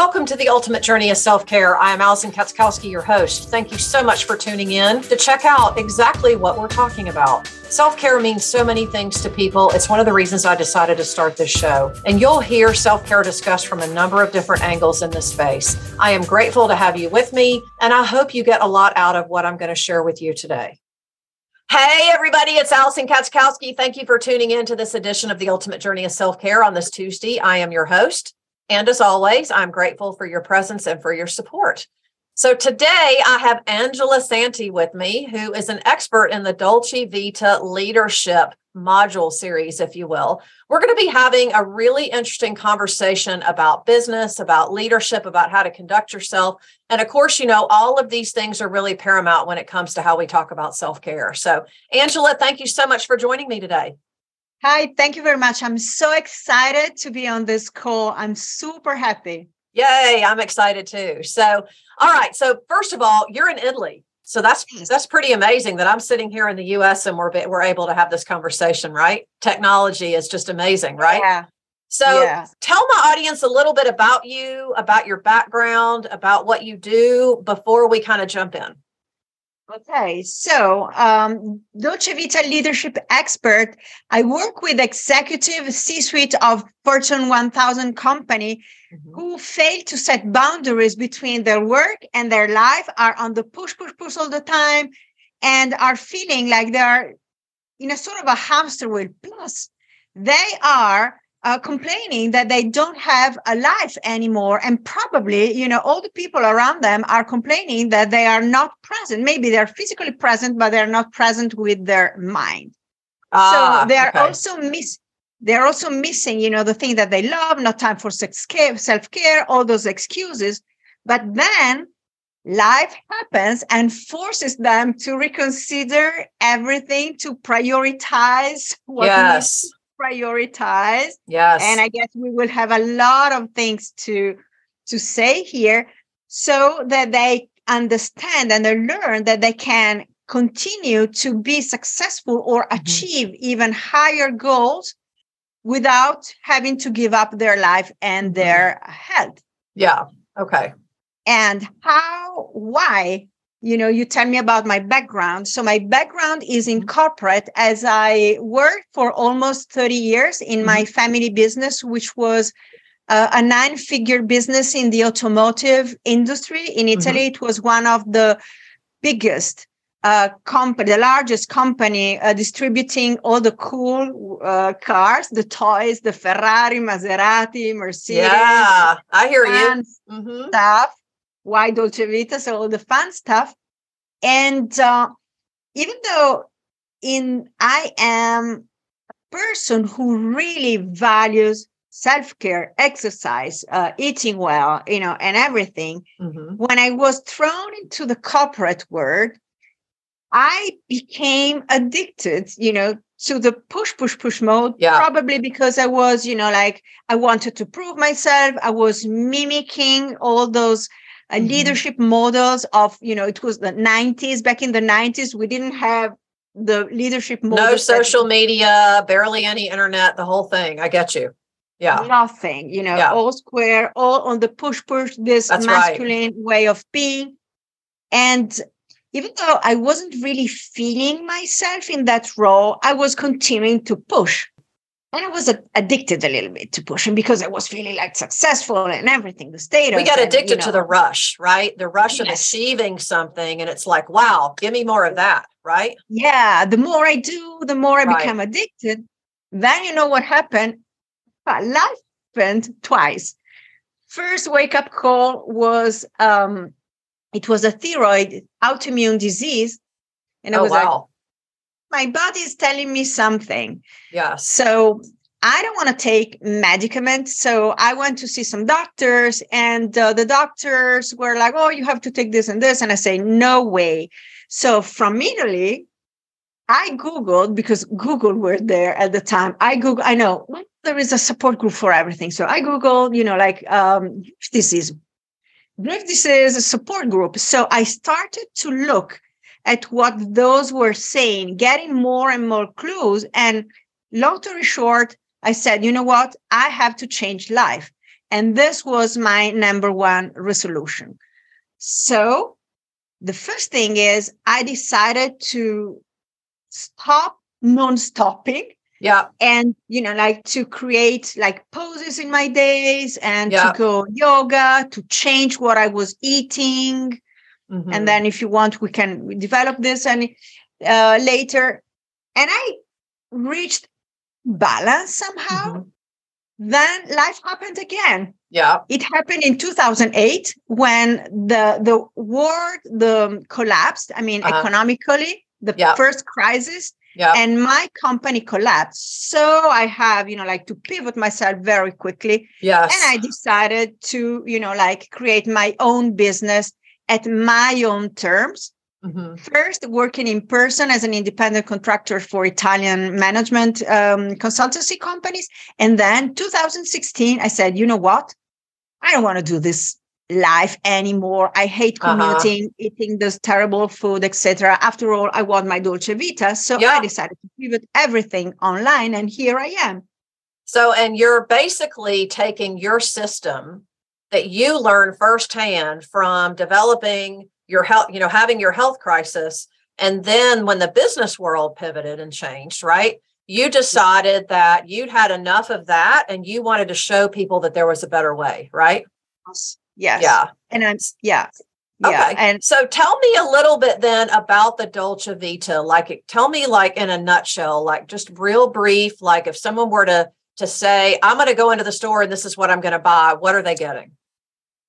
Welcome to the Ultimate Journey of Self Care. I am Allison Katzkowski, your host. Thank you so much for tuning in to check out exactly what we're talking about. Self care means so many things to people. It's one of the reasons I decided to start this show. And you'll hear self care discussed from a number of different angles in this space. I am grateful to have you with me, and I hope you get a lot out of what I'm going to share with you today. Hey, everybody, it's Allison Katzkowski. Thank you for tuning in to this edition of the Ultimate Journey of Self Care on this Tuesday. I am your host. And as always, I'm grateful for your presence and for your support. So today I have Angela Santi with me, who is an expert in the Dolce Vita leadership module series, if you will. We're going to be having a really interesting conversation about business, about leadership, about how to conduct yourself. And of course, you know, all of these things are really paramount when it comes to how we talk about self care. So, Angela, thank you so much for joining me today. Hi, thank you very much. I'm so excited to be on this call. I'm super happy. Yay, I'm excited too. So, all right. So, first of all, you're in Italy. So that's that's pretty amazing that I'm sitting here in the US and we're we're able to have this conversation, right? Technology is just amazing, right? Yeah. So, yeah. tell my audience a little bit about you, about your background, about what you do before we kind of jump in. Okay, so um, Dolce Vita leadership expert. I work with executive C-suite of Fortune 1000 company mm-hmm. who fail to set boundaries between their work and their life, are on the push, push, push all the time, and are feeling like they're in a sort of a hamster wheel. Plus, they are uh, complaining that they don't have a life anymore. And probably you know all the people around them are complaining that they are not present. Maybe they're physically present but they're not present with their mind. Ah, so they are okay. also miss they're also missing you know the thing that they love not time for sex care self-care all those excuses. But then life happens and forces them to reconsider everything to prioritize what yes prioritize. Yes. And I guess we will have a lot of things to to say here so that they understand and they learn that they can continue to be successful or mm-hmm. achieve even higher goals without having to give up their life and mm-hmm. their health. Yeah. Okay. And how, why you know you tell me about my background so my background is in mm-hmm. corporate as i worked for almost 30 years in mm-hmm. my family business which was uh, a nine figure business in the automotive industry in mm-hmm. italy mm-hmm. it was one of the biggest uh, company, the largest company uh, distributing all the cool uh, cars, the toys, the Ferrari, Maserati, Mercedes. Yeah, I hear you. Mm-hmm. Stuff why Dolce Vita, so all the fun stuff. And uh, even though in I am a person who really values self-care, exercise, uh, eating well, you know, and everything, mm-hmm. when I was thrown into the corporate world, I became addicted, you know, to the push, push, push mode. Yeah. Probably because I was, you know, like I wanted to prove myself. I was mimicking all those uh, mm-hmm. leadership models of you know it was the 90s back in the 90s we didn't have the leadership no social that- media barely any internet the whole thing i get you yeah nothing you know yeah. all square all on the push push this That's masculine right. way of being and even though i wasn't really feeling myself in that role i was continuing to push and I was addicted a little bit to pushing because I was feeling like successful and everything. The state we got addicted and, you know, to the rush, right? The rush of achieving something, and it's like, wow, give me more of that, right? Yeah, the more I do, the more I right. become addicted. Then you know what happened? Uh, life happened twice. First wake up call was um, it was a thyroid autoimmune disease, and I oh, was wow. like, my body is telling me something. Yeah. So I don't want to take medicaments. So I went to see some doctors, and uh, the doctors were like, oh, you have to take this and this. And I say, no way. So from Italy, I Googled because Google were there at the time. I Google, I know there is a support group for everything. So I Googled, you know, like um, this is this is a support group. So I started to look at what those were saying, getting more and more clues. And long story short, I said, you know what? I have to change life. And this was my number one resolution. So the first thing is I decided to stop non-stopping yeah and you know like to create like poses in my days and yeah. to go yoga to change what i was eating mm-hmm. and then if you want we can develop this and uh, later and i reached balance somehow mm-hmm. then life happened again yeah it happened in 2008 when the the world the collapsed i mean uh-huh. economically the yeah. first crisis yeah. and my company collapsed so i have you know like to pivot myself very quickly yes and i decided to you know like create my own business at my own terms mm-hmm. first working in person as an independent contractor for italian management um, consultancy companies and then 2016 i said you know what i don't want to do this life anymore. I hate uh-huh. commuting, uh-huh. eating this terrible food, etc. After all, I want my dolce vita, so yeah. I decided to pivot everything online, and here I am. So, and you're basically taking your system that you learned firsthand from developing your health, you know, having your health crisis, and then when the business world pivoted and changed, right? You decided that you'd had enough of that, and you wanted to show people that there was a better way, right? Yes. Yeah. And I'm yeah. Okay. Yeah. And so tell me a little bit then about the Dolce Vita. Like tell me like in a nutshell, like just real brief, like if someone were to to say, I'm going to go into the store and this is what I'm going to buy, what are they getting?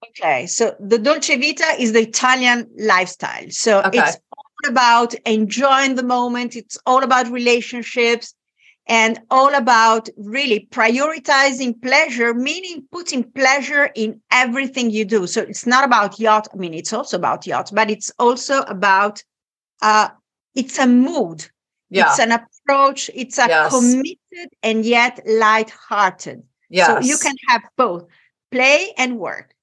Okay. So the Dolce Vita is the Italian lifestyle. So okay. it's all about enjoying the moment. It's all about relationships and all about really prioritizing pleasure, meaning putting pleasure in everything you do. So it's not about yacht. I mean, it's also about yacht, but it's also about uh, it's a mood. Yeah. It's an approach. It's a yes. committed and yet light-hearted. Yes. So you can have both play and work.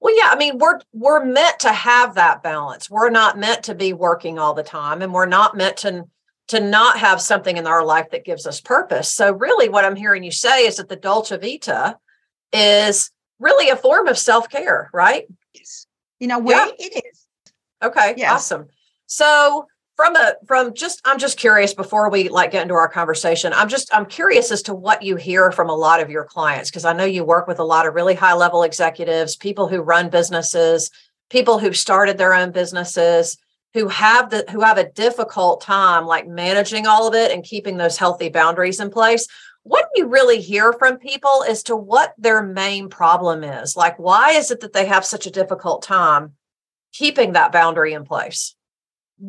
Well, yeah, I mean, we're we're meant to have that balance. We're not meant to be working all the time, and we're not meant to to not have something in our life that gives us purpose. So, really, what I'm hearing you say is that the Dolce Vita is really a form of self care, right? In a way, yeah. it is. Okay, yes. awesome. So, from a from just i'm just curious before we like get into our conversation i'm just i'm curious as to what you hear from a lot of your clients because i know you work with a lot of really high level executives people who run businesses people who've started their own businesses who have the who have a difficult time like managing all of it and keeping those healthy boundaries in place. What do you really hear from people as to what their main problem is? Like why is it that they have such a difficult time keeping that boundary in place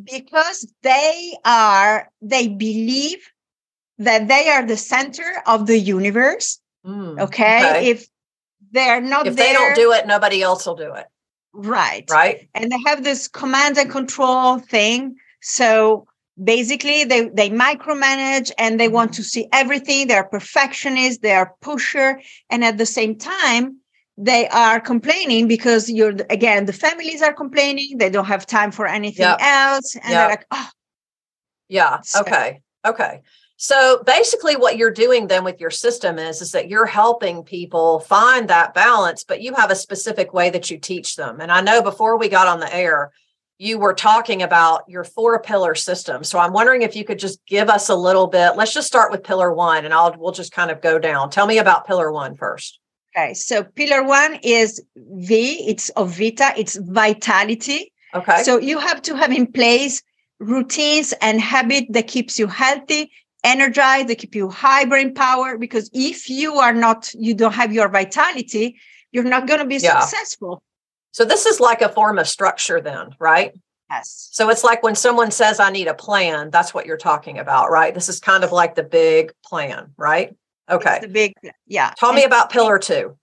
because they are they believe that they are the center of the universe mm, okay? okay? if they're not if there, they don't do it nobody else will do it Right. Right. And they have this command and control thing. So basically they they micromanage and they want to see everything. They're perfectionists, they are pusher. And at the same time, they are complaining because you're again, the families are complaining, they don't have time for anything yep. else. And yep. they're like, oh. Yeah. So, okay. Okay. So basically what you're doing then with your system is is that you're helping people find that balance but you have a specific way that you teach them. And I know before we got on the air you were talking about your four pillar system. So I'm wondering if you could just give us a little bit. Let's just start with pillar 1 and I'll we'll just kind of go down. Tell me about pillar 1 first. Okay. So pillar 1 is V, it's of Vita, it's vitality. Okay. So you have to have in place routines and habit that keeps you healthy energized, that keep you high brain power. Because if you are not, you don't have your vitality, you're not going to be yeah. successful. So this is like a form of structure, then, right? Yes. So it's like when someone says, I need a plan, that's what you're talking about, right? This is kind of like the big plan, right? Okay. It's the big, yeah. Tell me about pillar two.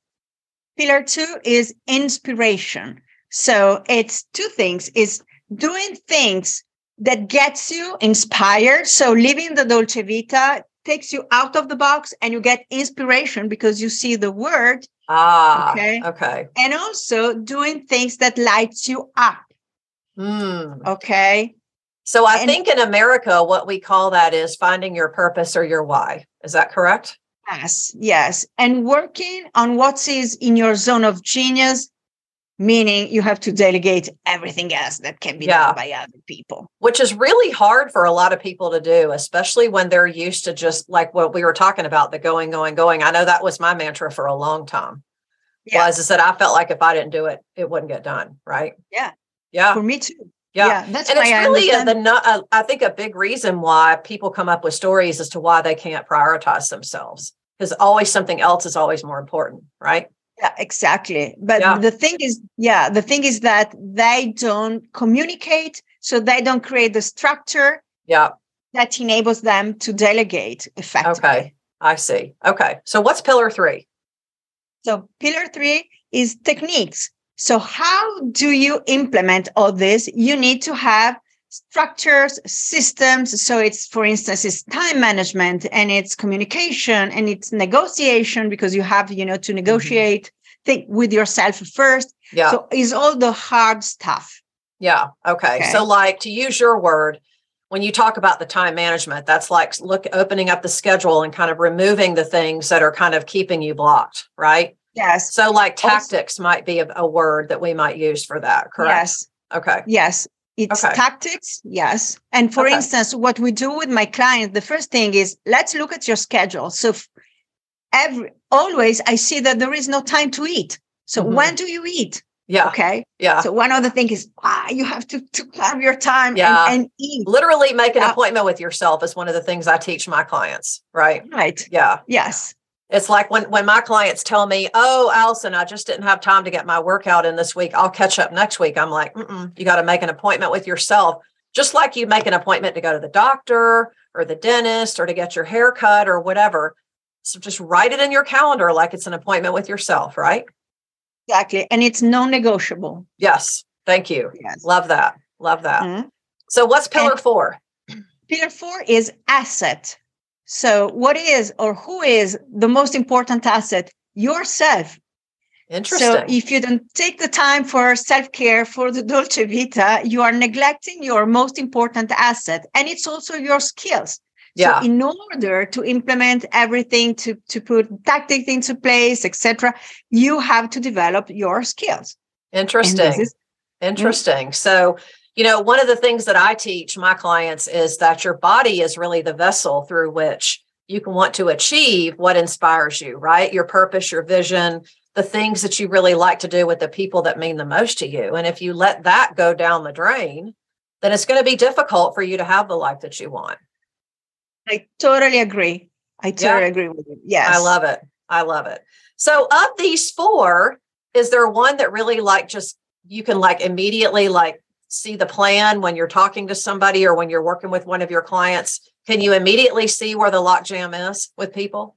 Pillar two is inspiration. So it's two things is doing things that gets you inspired. So living the Dolce Vita takes you out of the box and you get inspiration because you see the word. Ah, okay. Okay. And also doing things that lights you up. Mm. Okay. So I and, think in America, what we call that is finding your purpose or your why. Is that correct? Yes, yes. And working on what is in your zone of genius, meaning you have to delegate everything else that can be yeah. done by other people. Which is really hard for a lot of people to do, especially when they're used to just like what we were talking about, the going, going, going. I know that was my mantra for a long time. Yeah. Was is that I felt like if I didn't do it, it wouldn't get done. Right. Yeah. Yeah. For me too. Yeah. yeah that's and it's really a, the uh, I think a big reason why people come up with stories as to why they can't prioritize themselves because always something else is always more important, right? Yeah, exactly. But yeah. the thing is, yeah, the thing is that they don't communicate, so they don't create the structure. Yeah. That enables them to delegate effectively. Okay. I see. Okay. So what's pillar three? So pillar three is techniques. So how do you implement all this? You need to have structures, systems. So it's, for instance, it's time management and it's communication and it's negotiation because you have, you know, to mm-hmm. negotiate mm-hmm. think with yourself first. Yeah. So it's all the hard stuff. Yeah. Okay. okay. So like to use your word, when you talk about the time management, that's like look opening up the schedule and kind of removing the things that are kind of keeping you blocked, right? Yes. So like tactics also, might be a, a, word that we might use for that, correct? Yes. Okay. Yes. It's okay. tactics, yes. And for okay. instance, what we do with my clients, the first thing is let's look at your schedule. So every always I see that there is no time to eat. So mm-hmm. when do you eat? Yeah. Okay. Yeah. So one other thing is ah, you have to, to have your time yeah. and, and eat. Literally make an appointment with yourself is one of the things I teach my clients. Right. Right. Yeah. Yes. It's like when when my clients tell me, "Oh, Allison, I just didn't have time to get my workout in this week. I'll catch up next week." I'm like, you got to make an appointment with yourself, just like you make an appointment to go to the doctor or the dentist or to get your hair cut or whatever. So just write it in your calendar like it's an appointment with yourself, right? Exactly, and it's non-negotiable. Yes, thank you. Yes. Love that. Love that. Mm-hmm. So what's pillar and 4? Pillar 4 is asset so, what is or who is the most important asset? Yourself. Interesting. So, if you don't take the time for self care for the Dolce Vita, you are neglecting your most important asset, and it's also your skills. Yeah. So, in order to implement everything, to to put tactics into place, etc., you have to develop your skills. Interesting. Is, mm. Interesting. So you know, one of the things that I teach my clients is that your body is really the vessel through which you can want to achieve what inspires you, right? Your purpose, your vision, the things that you really like to do with the people that mean the most to you. And if you let that go down the drain, then it's going to be difficult for you to have the life that you want. I totally agree. I totally yeah. agree with you. Yes. I love it. I love it. So of these four, is there one that really like just you can like immediately like see the plan when you're talking to somebody or when you're working with one of your clients? Can you immediately see where the logjam is with people?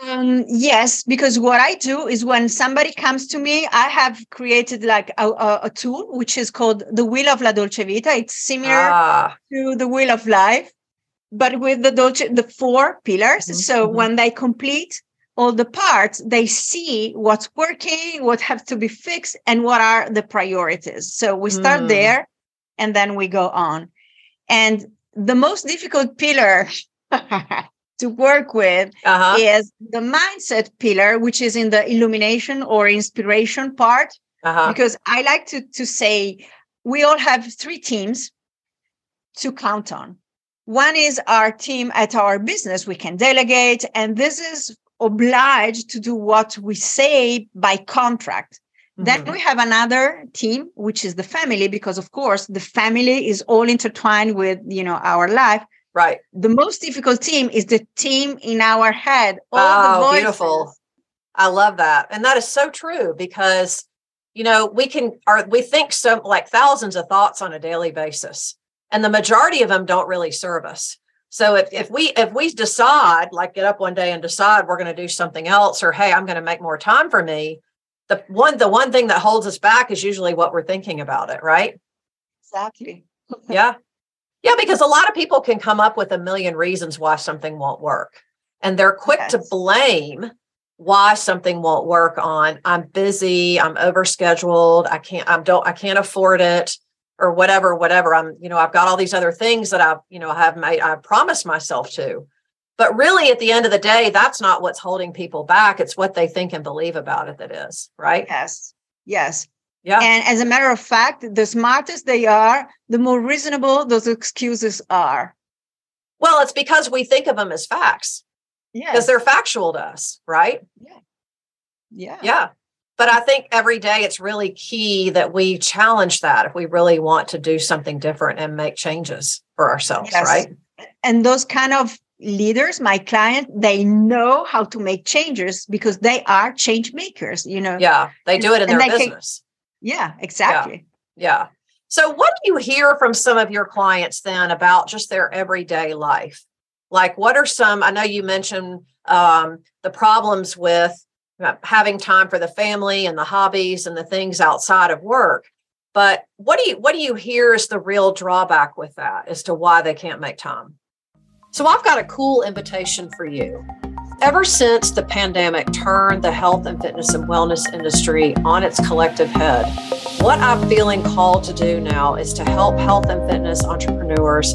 Um, yes, because what I do is when somebody comes to me, I have created like a, a, a tool which is called the Wheel of La Dolce Vita. It's similar ah. to the Wheel of Life, but with the Dolce, the four pillars. Mm-hmm. So mm-hmm. when they complete all the parts, they see what's working, what has to be fixed, and what are the priorities. So we start mm. there and then we go on. And the most difficult pillar to work with uh-huh. is the mindset pillar, which is in the illumination or inspiration part. Uh-huh. Because I like to, to say we all have three teams to count on. One is our team at our business, we can delegate. And this is obliged to do what we say by contract. Mm-hmm. Then we have another team, which is the family, because of course the family is all intertwined with you know our life. Right. The most difficult team is the team in our head. All oh, beautiful. I love that. And that is so true because you know, we can are we think so like thousands of thoughts on a daily basis. And the majority of them don't really serve us. So if, if we if we decide, like get up one day and decide we're going to do something else, or hey, I'm going to make more time for me, the one the one thing that holds us back is usually what we're thinking about it, right? Exactly. yeah. Yeah, because a lot of people can come up with a million reasons why something won't work. And they're quick yes. to blame why something won't work on I'm busy, I'm overscheduled, I can't I'm don't I can't afford it or whatever, whatever. I'm, you know, I've got all these other things that I've, you know, have made, I've promised myself to. But really, at the end of the day, that's not what's holding people back. It's what they think and believe about it that is, right? Yes. Yes. Yeah. And as a matter of fact, the smartest they are, the more reasonable those excuses are. Well, it's because we think of them as facts. Yeah. Because they're factual to us, right? Yeah. Yeah. Yeah. But I think every day it's really key that we challenge that if we really want to do something different and make changes for ourselves, Yes. right? And those kind of leaders, my client, they know how to make changes because they are change makers, you know. Yeah. They do it in And their they can- business. Yeah, exactly. Yeah. So, what do you hear from some of your clients then about just their everyday life? Like, what are some? I know you mentioned um, the problems with having time for the family and the hobbies and the things outside of work. But what do you what do you hear is the real drawback with that as to why they can't make time? So, I've got a cool invitation for you. Ever since the pandemic turned the health and fitness and wellness industry on its collective head, what I'm feeling called to do now is to help health and fitness entrepreneurs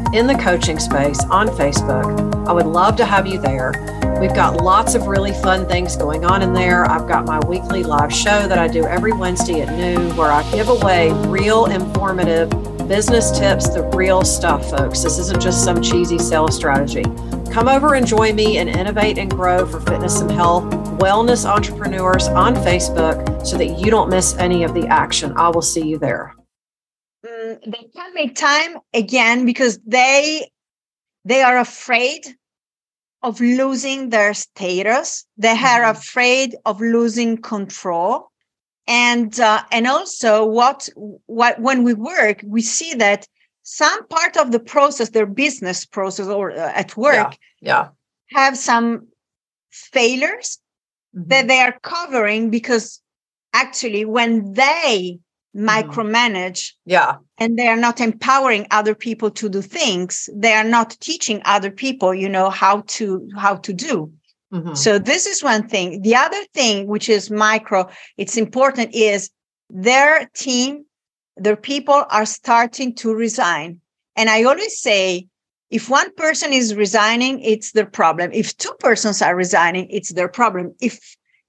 in the coaching space on Facebook. I would love to have you there. We've got lots of really fun things going on in there. I've got my weekly live show that I do every Wednesday at noon where I give away real informative business tips, the real stuff, folks. This isn't just some cheesy sales strategy. Come over and join me and innovate and grow for fitness and health wellness entrepreneurs on Facebook so that you don't miss any of the action. I will see you there. They can't make time again because they they are afraid of losing their status. They are Mhm. afraid of losing control. And uh, and also what what when we work, we see that some part of the process, their business process or uh, at work, Yeah. have some failures Mm-hmm. that they are covering because actually when they micromanage Yeah. and they are not empowering other people to do things. They are not teaching other people you know how to how to do. Mhm. so this is one thing. The other thing which is micro it's important is their team their people are starting to resign. And i always say if one person is resigning it's their problem. If two persons are resigning it's their problem. If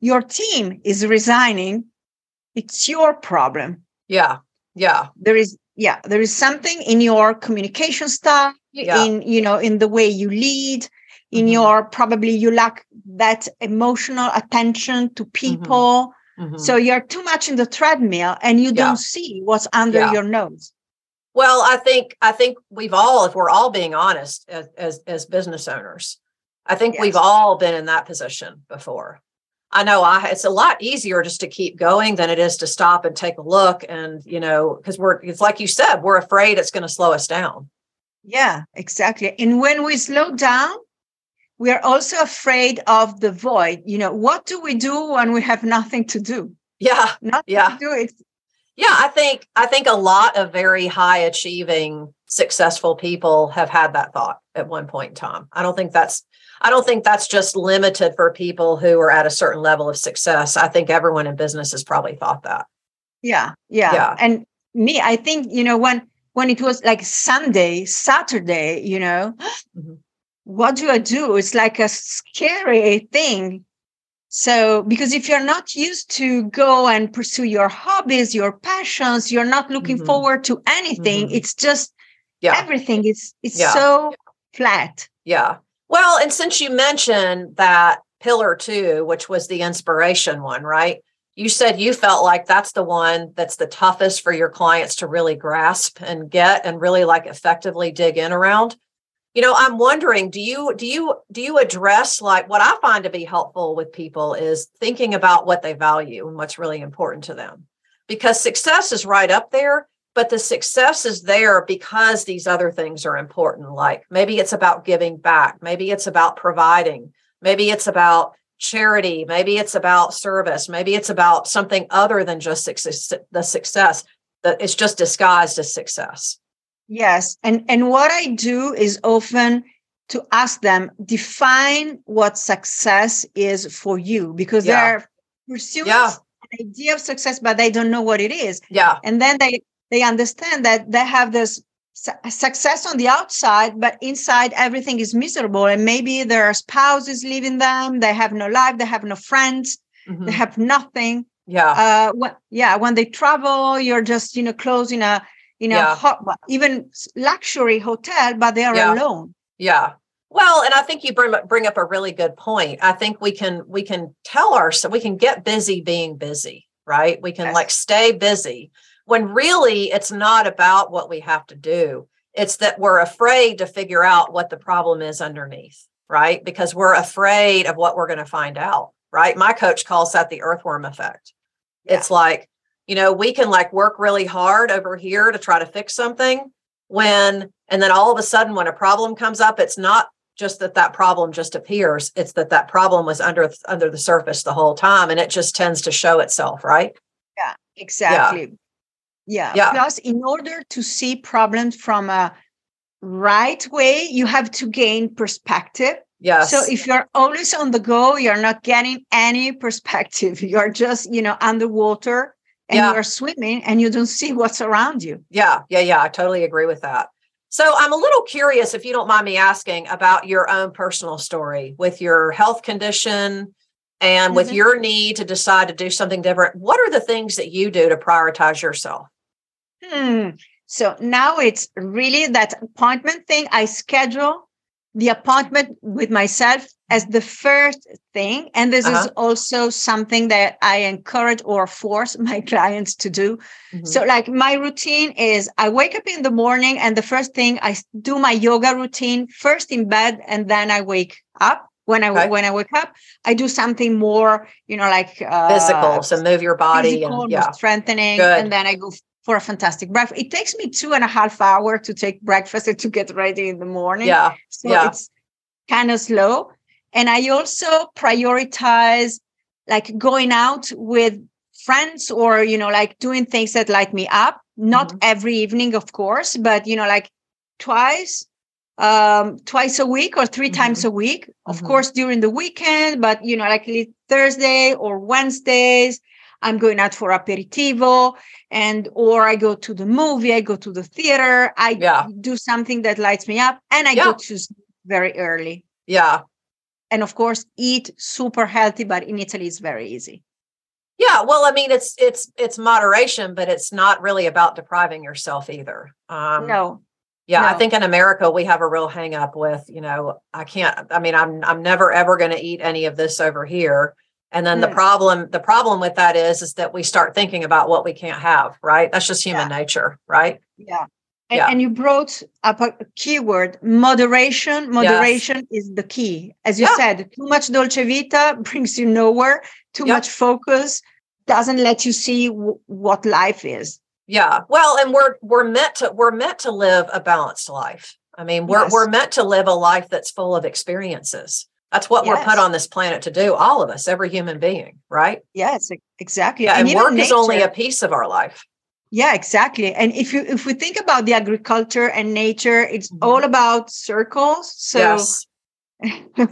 your team is resigning it's your problem Yeah. Yeah. there is yeah there is something in your communication style Yeah. in you know in the way you lead in Mhm. your probably you lack that emotional attention to people Mhm. so you're too much in the treadmill and you Yeah. don't see what's under Yeah. your nose Well, I think I think we've all, if we're all being honest as as, as business owners, I think we've all been in that position before. I know I it's a lot easier just to keep going than it is to stop and take a look and you know because we're it's like you said we're afraid it's going to slow us down. yeah exactly and when we slow down we are also afraid of the void you know what do we do when we have nothing to do Yeah, nothing Yeah. to do it yeah. I think I think a lot of very high achieving successful people have had that thought at one point in time. I don't think that's I don't think that's just limited for people who are at a certain level of success. I think everyone in business has probably thought that. yeah yeah Yeah. and me i think you know when when it was like sunday saturday you know Mhm. what do i do it's like a scary thing so because if you're not used to go and pursue your hobbies your passions you're not looking Mhm. forward to anything Mhm. it's just Yeah. everything is it's Yeah. so flat Yeah. Well, and since you mentioned that pillar two, which was the inspiration one, right? You said you felt like that's the one that's the toughest for your clients to really grasp and get and really like effectively dig in around. You know, I'm wondering, do you do you do you address like what I find to be helpful with people is thinking about what they value and what's really important to them. Because success is right up there, but the success is there because these other things are important like maybe it's about giving back maybe it's about providing maybe it's about charity maybe it's about service maybe it's about something other than just success, the success that it's just disguised as success yes and and what i do is often to ask them define what success is for you because yeah. they're pursuing yeah. an idea of success but they don't know what it is yeah and then they they understand that they have this su- success on the outside, but inside everything is miserable. And maybe their spouse is leaving them, they have no life, they have no friends, mm-hmm. they have nothing. Yeah. Uh, when, yeah. When they travel, you're just, you know, close in a, in a yeah. hot, even luxury hotel, but they are yeah. alone. Yeah. Well, and I think you bring bring up a really good point. I think we can we can tell ourselves we can get busy being busy, right? We can yes. like stay busy when really it's not about what we have to do. It's that we're afraid to figure out what the problem is underneath, right? Because we're afraid of what we're going to find out, right? My coach calls that the earthworm effect. Yeah. It's like, you know, we can like work really hard over here to try to fix something when, and then all of a sudden when a problem comes up, it's not just that that problem just appears it's that that problem was under under the surface the whole time and it just tends to show itself right yeah exactly yeah. Yeah. yeah. Plus, in order to see problems from a right way, you have to gain perspective. Yes. So if you're always on the go, you're not getting any perspective. You're just, you know, underwater and yeah. you're swimming and you don't see what's around you. Yeah. Yeah. Yeah. I totally agree with that. So I'm a little curious, if you don't mind me asking, about your own personal story with your health condition and mm-hmm. with your need to decide to do something different. What are the things that you do to prioritize yourself? Hmm. So now it's really that appointment thing. I schedule the appointment with myself as the first thing. And this uh-huh. is also something that I encourage or force my clients to do. Mm-hmm. So, like, my routine is I wake up in the morning, and the first thing I do my yoga routine first in bed, and then I wake up. When I okay. when I wake up, I do something more, you know, like uh, physical, so move your body and yeah, strengthening, Good. and then I go for a fantastic breakfast. It takes me two and a half hours to take breakfast and to get ready in the morning. Yeah. So yeah. it's kind of slow. And I also prioritize like going out with friends or, you know, like doing things that light me up. Not mm-hmm. every evening, of course, but, you know, like twice um twice a week or 3 mm-hmm. times a week of mm-hmm. course during the weekend but you know like thursday or wednesdays I'm going out for aperitivo and or I go to the movie, I go to the theater, I yeah. do something that lights me up and I yeah. go to very early. Yeah. And of course eat super healthy, but in Italy it's very easy. Yeah, well, I mean, it's it's it's moderation, but it's not really about depriving yourself either. Um, no, yeah, no. I think in America we have a real hang up with, you know, I can't. I mean, I'm I'm never ever going to eat any of this over here. And then mm. the problem, the problem with that is, is that we start thinking about what we can't have, right? That's just human yeah. nature, right? Yeah. And, yeah. and you brought up a keyword moderation. Moderation yes. is the key. As you yeah. said, too much dolce vita brings you nowhere. Too yep. much focus doesn't let you see w- what life is. Yeah. Well, and we're we're meant to we're meant to live a balanced life. I mean, we're yes. we're meant to live a life that's full of experiences. That's what yes. we're put on this planet to do, all of us, every human being, right? Yes, exactly. Yeah, and, and work nature, is only a piece of our life. Yeah, exactly. And if you if we think about the agriculture and nature, it's mm-hmm. all about circles. So yes.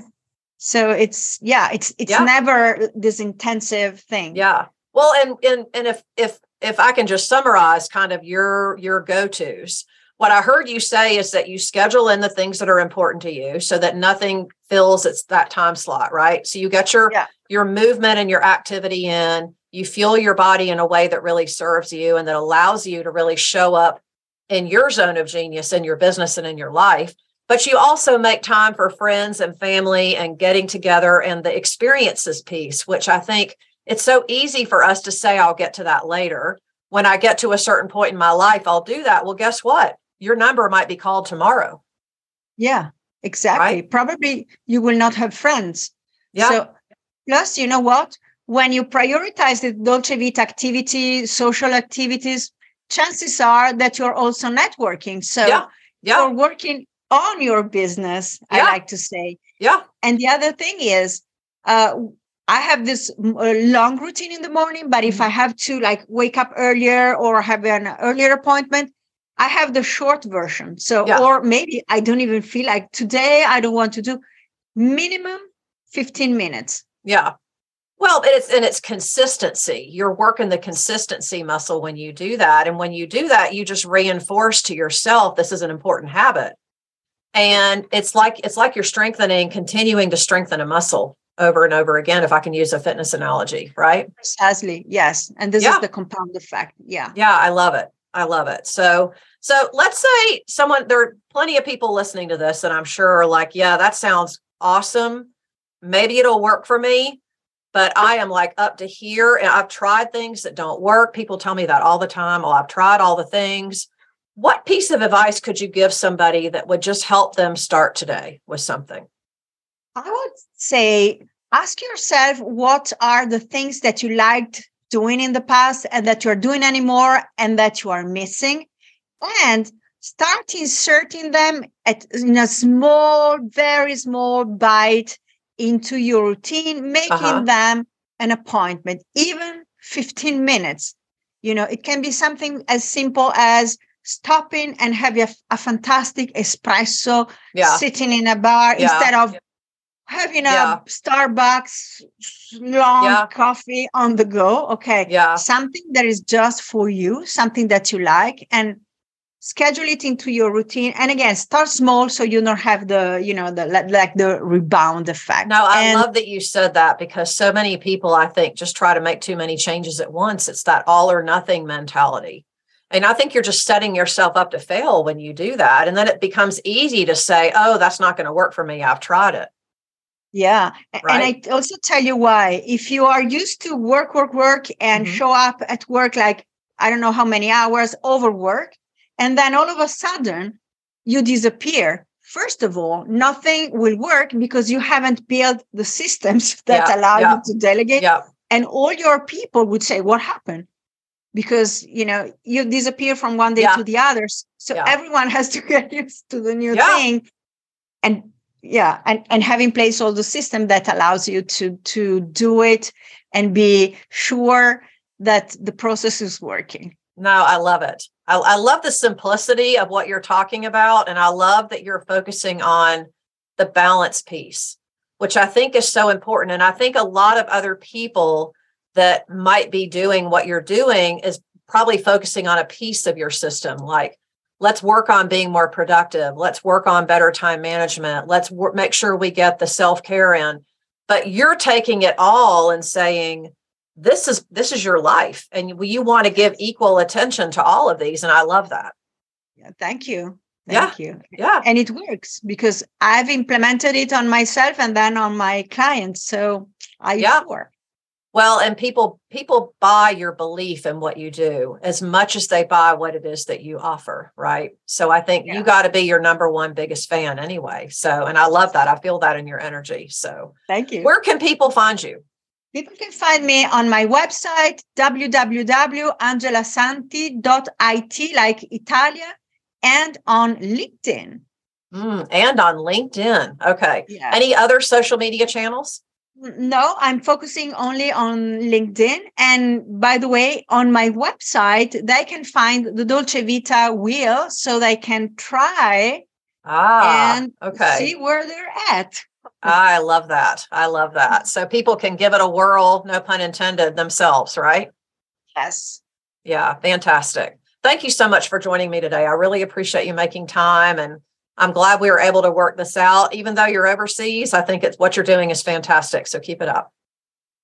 so it's yeah, it's it's yeah. never this intensive thing. Yeah. Well, and and and if if if I can just summarize kind of your your go-tos, what I heard you say is that you schedule in the things that are important to you so that nothing fills it's that time slot, right? So you get your yeah. your movement and your activity in, you fuel your body in a way that really serves you and that allows you to really show up in your zone of genius in your business and in your life. But you also make time for friends and family and getting together and the experiences piece, which I think it's so easy for us to say, I'll get to that later. When I get to a certain point in my life, I'll do that. Well, guess what? Your number might be called tomorrow. Yeah, exactly. Right? Probably you will not have friends. Yeah. So, plus, you know what? When you prioritize the Dolce Vita activity, social activities, chances are that you're also networking. So yeah. Yeah. you're working on your business, Yeah. I like to say. Yeah. And the other thing is, uh, I have this mm, uh, long routine in the morning, but if I Mm-hmm. have to like wake up earlier or have an earlier appointment, I have the short version. So, Yeah. or maybe I don't even feel like today I don't want to do minimum 15 minutes. Yeah. Well, and it's and it's consistency. You're working the consistency muscle when you do that. And when you do that, you just reinforce to yourself this is an important habit. And it's like it's like you're strengthening, continuing to strengthen a muscle over and over again, if I can use a fitness analogy, right? Precisely. Yes. And this Yeah. is the compound effect. Yeah. Yeah, I love it. I love it. So, so let's say someone there are plenty of people listening to this, and I'm sure are like, yeah, that sounds awesome. Maybe it'll work for me, but I am like up to here, and I've tried things that don't work. People tell me that all the time. Oh, I've tried all the things. What piece of advice could you give somebody that would just help them start today with something? I would say ask yourself what are the things that you liked doing in the past and that you're doing anymore and that you are missing and start inserting them at in a small very small bite into your routine making Uh-huh. them an appointment even 15 minutes you know it can be something as simple as stopping and having a, a fantastic espresso Yeah. sitting in a bar Yeah. instead of having a Yeah. Starbucks long Yeah. coffee on the go. Okay. Yeah. Something that is just for you, something that you like, and schedule it into your routine. And again, start small so you don't have the, you know, the like the rebound effect. No, I And- love that you said that because so many people, I think, just try to make too many changes at once. It's that all or nothing mentality. And I think you're just setting yourself up to fail when you do that. And then it becomes easy to say, oh, that's not going to work for me. I've tried it. Yeah. Right. And I also tell you why. If you are used to work, work, work and Mhm. show up at work like, I don't know how many hours, overwork, and then all of a sudden you disappear. First of all, nothing will work because you haven't built the systems that Yeah, allow yeah. you to delegate. Yeah. And all your people would say, What happened? Because you know, you disappear from one day to the others. So everyone has to get used to the new thing. And yeah and and have in place all the system that allows you to to do it and be sure that the process is working No, I love it. I, I love the simplicity of what you're talking about. And I love that you're focusing on the balance piece, which I think is so important. And I think a lot of other people that might be doing what you're doing is probably focusing on a piece of your system, like let's work on being more productive. Let's work on better time management. Let's make sure we get the self care in. But you're taking it all and saying, this is this is your life and you, you want to give equal attention to all of these and i love that. Yeah thank you. Yeah. thank you. Yeah. And it works because i've implemented it on myself and then on my clients so i Yeah. sure? Well and people people buy your belief in what you do as much as they buy what it is that you offer right? So i think Yeah. you got to be your number one biggest fan anyway so and i love that i feel that in your energy so. Thank you. Where can people find you people can find me on my website www.angelasanti.it like italia and on linkedin. Mm, and on linkedin. Okay. Yeah. Any other social media channels? No, I'm focusing only on LinkedIn. And by the way, on my website, they can find the Dolce Vita wheel so they can try ah and okay. see where they're at. I love that. I love that. So people can give it a whirl, no pun intended, themselves, right? Yes. Yeah, fantastic. Thank you so much for joining me today. I really appreciate you making time and I'm glad we were able to work this out. Even though you're overseas, I think it's what you're doing is fantastic. So keep it up.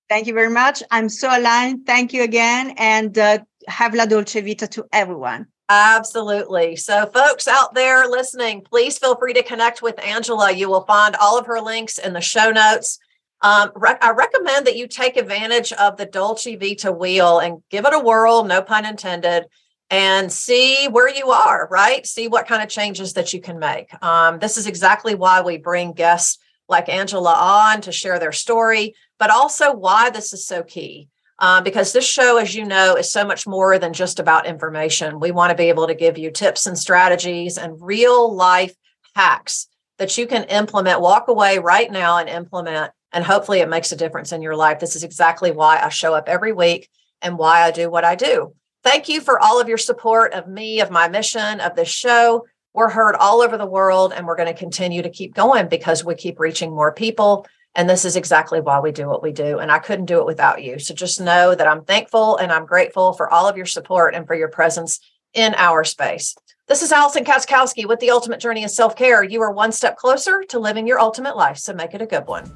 Thank you very much. I'm so aligned. Thank you again. And uh, have La Dolce Vita to everyone. Absolutely. So, folks out there listening, please feel free to connect with Angela. You will find all of her links in the show notes. Um, I recommend that you take advantage of the Dolce Vita wheel and give it a whirl, no pun intended, and see where you are, right? See what kind of changes that you can make. Um, this is exactly why we bring guests like Angela on to share their story, but also why this is so key. Um, because this show, as you know, is so much more than just about information. We want to be able to give you tips and strategies and real life hacks that you can implement, walk away right now and implement. And hopefully it makes a difference in your life. This is exactly why I show up every week and why I do what I do. Thank you for all of your support of me, of my mission, of this show. We're heard all over the world, and we're going to continue to keep going because we keep reaching more people. And this is exactly why we do what we do. And I couldn't do it without you. So just know that I'm thankful and I'm grateful for all of your support and for your presence in our space. This is Allison Katzkowski with the Ultimate Journey of Self Care. You are one step closer to living your ultimate life. So make it a good one.